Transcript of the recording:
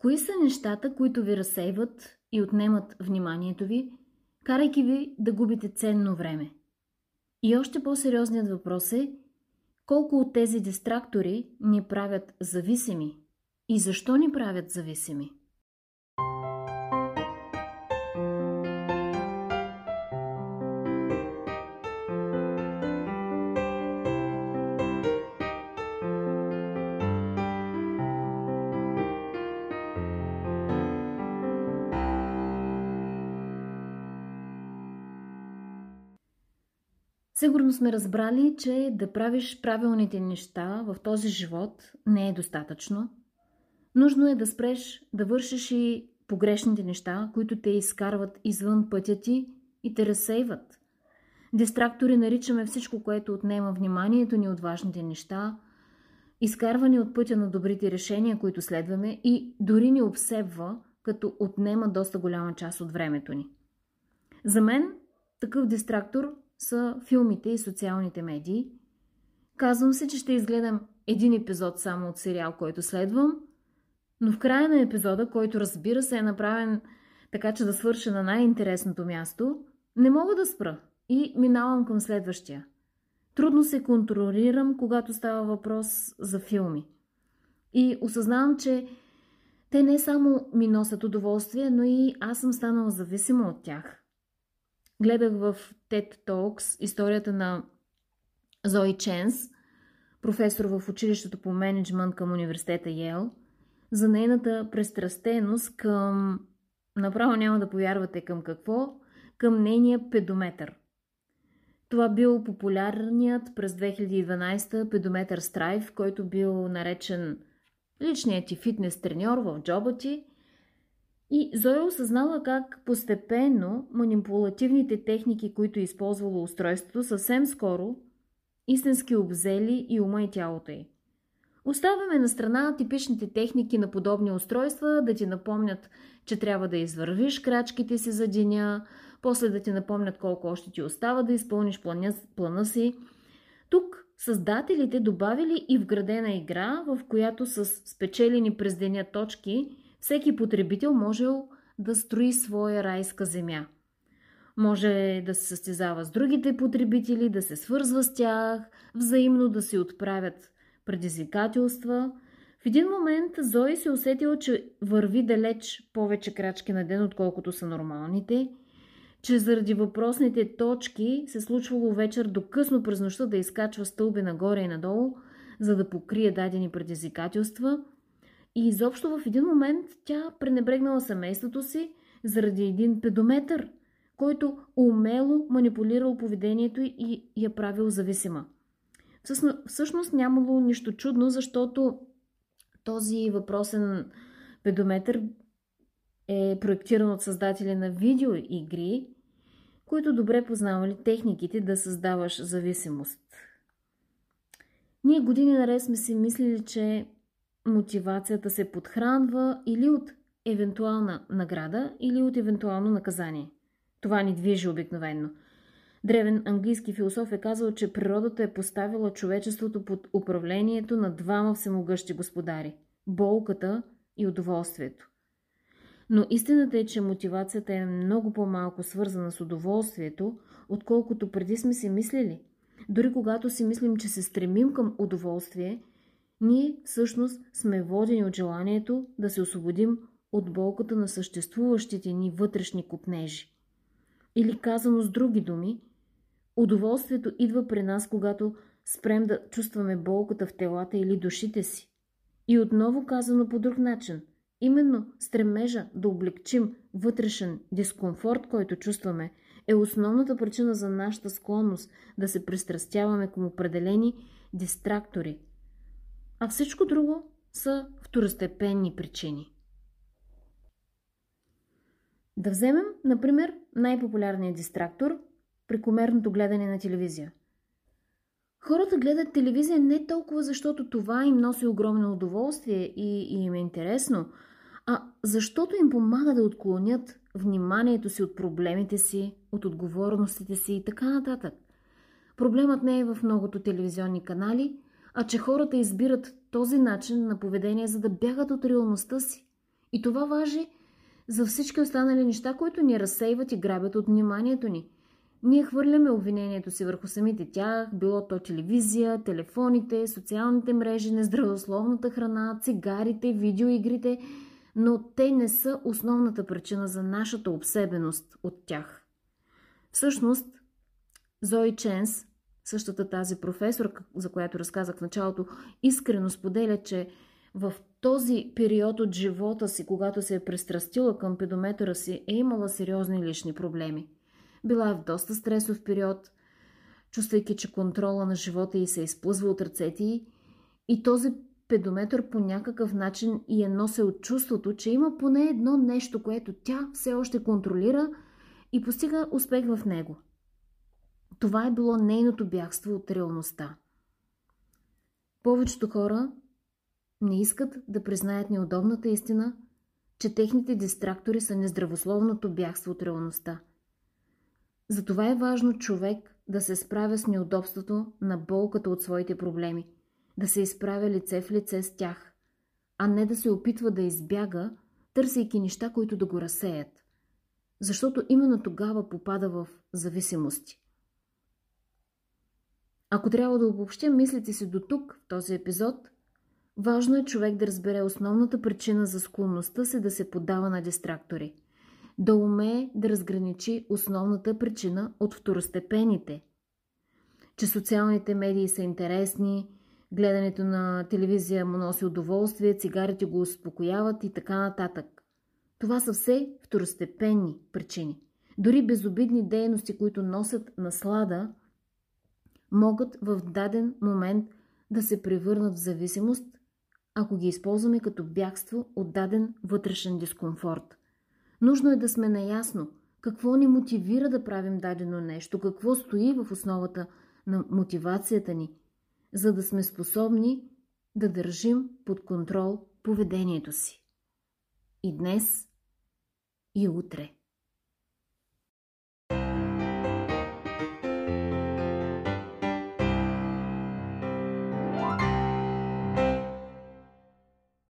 Кои са нещата, които ви разсейват и отнемат вниманието ви, карайки ви да губите ценно време? И още по-сериозният въпрос е колко от тези дистрактори ни правят зависими и защо ни правят зависими? Сигурно сме разбрали, че да правиш правилните неща в този живот не е достатъчно. Нужно е да спреш да вършиш и погрешните неща, които те изкарват извън пътя ти и те разсейват. Дистрактори наричаме всичко, което отнема вниманието ни от важните неща, изкарвани от пътя на добрите решения, които следваме и дори ни обсебва, като отнема доста голяма част от времето ни. За мен такъв дистрактор са филмите и социалните медии. Казвам се, че ще изгледам един епизод само от сериал, който следвам, но в края на епизода, който разбира се е направен така, че да свърша на най-интересното място, не мога да спра и минавам към следващия. Трудно се контролирам, когато става въпрос за филми. И осъзнавам, че те не само ми носят удоволствие, но и аз съм станала зависима от тях. Гледах в TED Talks историята на Зои Ченс, професор в училището по менеджмент към университета Йел, за нейната престрастеност към, направо няма да повярвате към какво, към нейния педометър. Това бил популярният през 2012 педометър Страйв, който бил наречен личният ти фитнес треньор в джоба ти и Зоя осъзнала как постепенно манипулативните техники, които е използвало устройството, съвсем скоро истински обзели и ума и тялото й. Оставяме на страна типичните техники на подобни устройства да ти напомнят, че трябва да извървиш крачките си за деня, после да ти напомнят колко още ти остава да изпълниш плана, плана си. Тук създателите добавили и вградена игра, в която с спечелени през деня точки – всеки потребител можел да строи своя райска земя. Може да се състезава с другите потребители, да се свързва с тях, взаимно да се отправят предизвикателства. В един момент Зои се усетила, че върви далеч повече крачки на ден, отколкото са нормалните, че заради въпросните точки се случвало вечер до късно през нощта да изкачва стълби нагоре и надолу, за да покрие дадени предизвикателства – и изобщо в един момент тя пренебрегнала семейството си заради един педометър, който умело манипулирал поведението и я правил зависима. Всъщност нямало нищо чудно, защото този въпросен педометър е проектиран от създатели на видеоигри, които добре познавали техниките да създаваш зависимост. Ние години наред сме си мислили, че мотивацията се подхранва или от евентуална награда, или от евентуално наказание. Това ни движи обикновенно. Древен английски философ е казал, че природата е поставила човечеството под управлението на двама всемогъщи господари – болката и удоволствието. Но истината е, че мотивацията е много по-малко свързана с удоволствието, отколкото преди сме си мислили. Дори когато си мислим, че се стремим към удоволствие, ние всъщност сме водени от желанието да се освободим от болката на съществуващите ни вътрешни купнежи. Или казано с други думи, удоволствието идва при нас, когато спрем да чувстваме болката в телата или душите си. И отново казано по друг начин, именно стремежа да облегчим вътрешен дискомфорт, който чувстваме, е основната причина за нашата склонност да се пристрастяваме към определени дистрактори – а всичко друго са второстепенни причини. Да вземем, например, най-популярният дистрактор – прекомерното гледане на телевизия. Хората гледат телевизия не толкова защото това им носи огромно удоволствие и, и им е интересно, а защото им помага да отклонят вниманието си от проблемите си, от отговорностите си и така нататък. Проблемът не е в многото телевизионни канали – а че хората избират този начин на поведение, за да бягат от реалността си И това важи за всички останали неща, които ни разсейват и грабят от вниманието ни. Ние хвърляме обвинението си върху самите тях, било то телевизия, телефоните, социалните мрежи, нездравословната храна, цигарите, видеоигрите, но те не са основната причина за нашата обсебеност от тях. Всъщност, Зои Ченс, същата тази професорка, за която разказах в началото, искрено споделя, че в този период от живота си, когато се е пристрастила към педометъра си, е имала сериозни лични проблеми. Била е в доста стресов период, чувствайки, че контрола на живота й се изплъзва от ръцете й и този педометър по някакъв начин и е носил чувството, че има поне едно нещо, което тя все още контролира и постига успех в него. Това е било нейното бягство от реалността. Повечето хора не искат да признаят неудобната истина, че техните дистрактори са нездравословното бягство от реалността. Затова е важно човек да се справя с неудобството на болката от своите проблеми, да се изправя лице в лице с тях, а не да се опитва да избяга, търсейки неща, които да го разсеят. Защото именно тогава попада в зависимости. Ако трябва да обобщя мислите си до тук, в този епизод, Важно е човек да разбере основната причина за склонността си да се подава на дистрактори. Да умее да разграничи основната причина от второстепените. Че социалните медии са интересни, гледането на телевизия му носи удоволствие, цигарите го успокояват и така нататък. Това са все второстепенни причини. Дори безобидни дейности, които носят наслада, могат в даден момент да се превърнат в зависимост ако ги използваме като бягство от даден вътрешен дискомфорт. Нужно е да сме наясно какво ни мотивира да правим дадено нещо, какво стои в основата на мотивацията ни, за да сме способни да държим под контрол поведението си. И днес, и утре.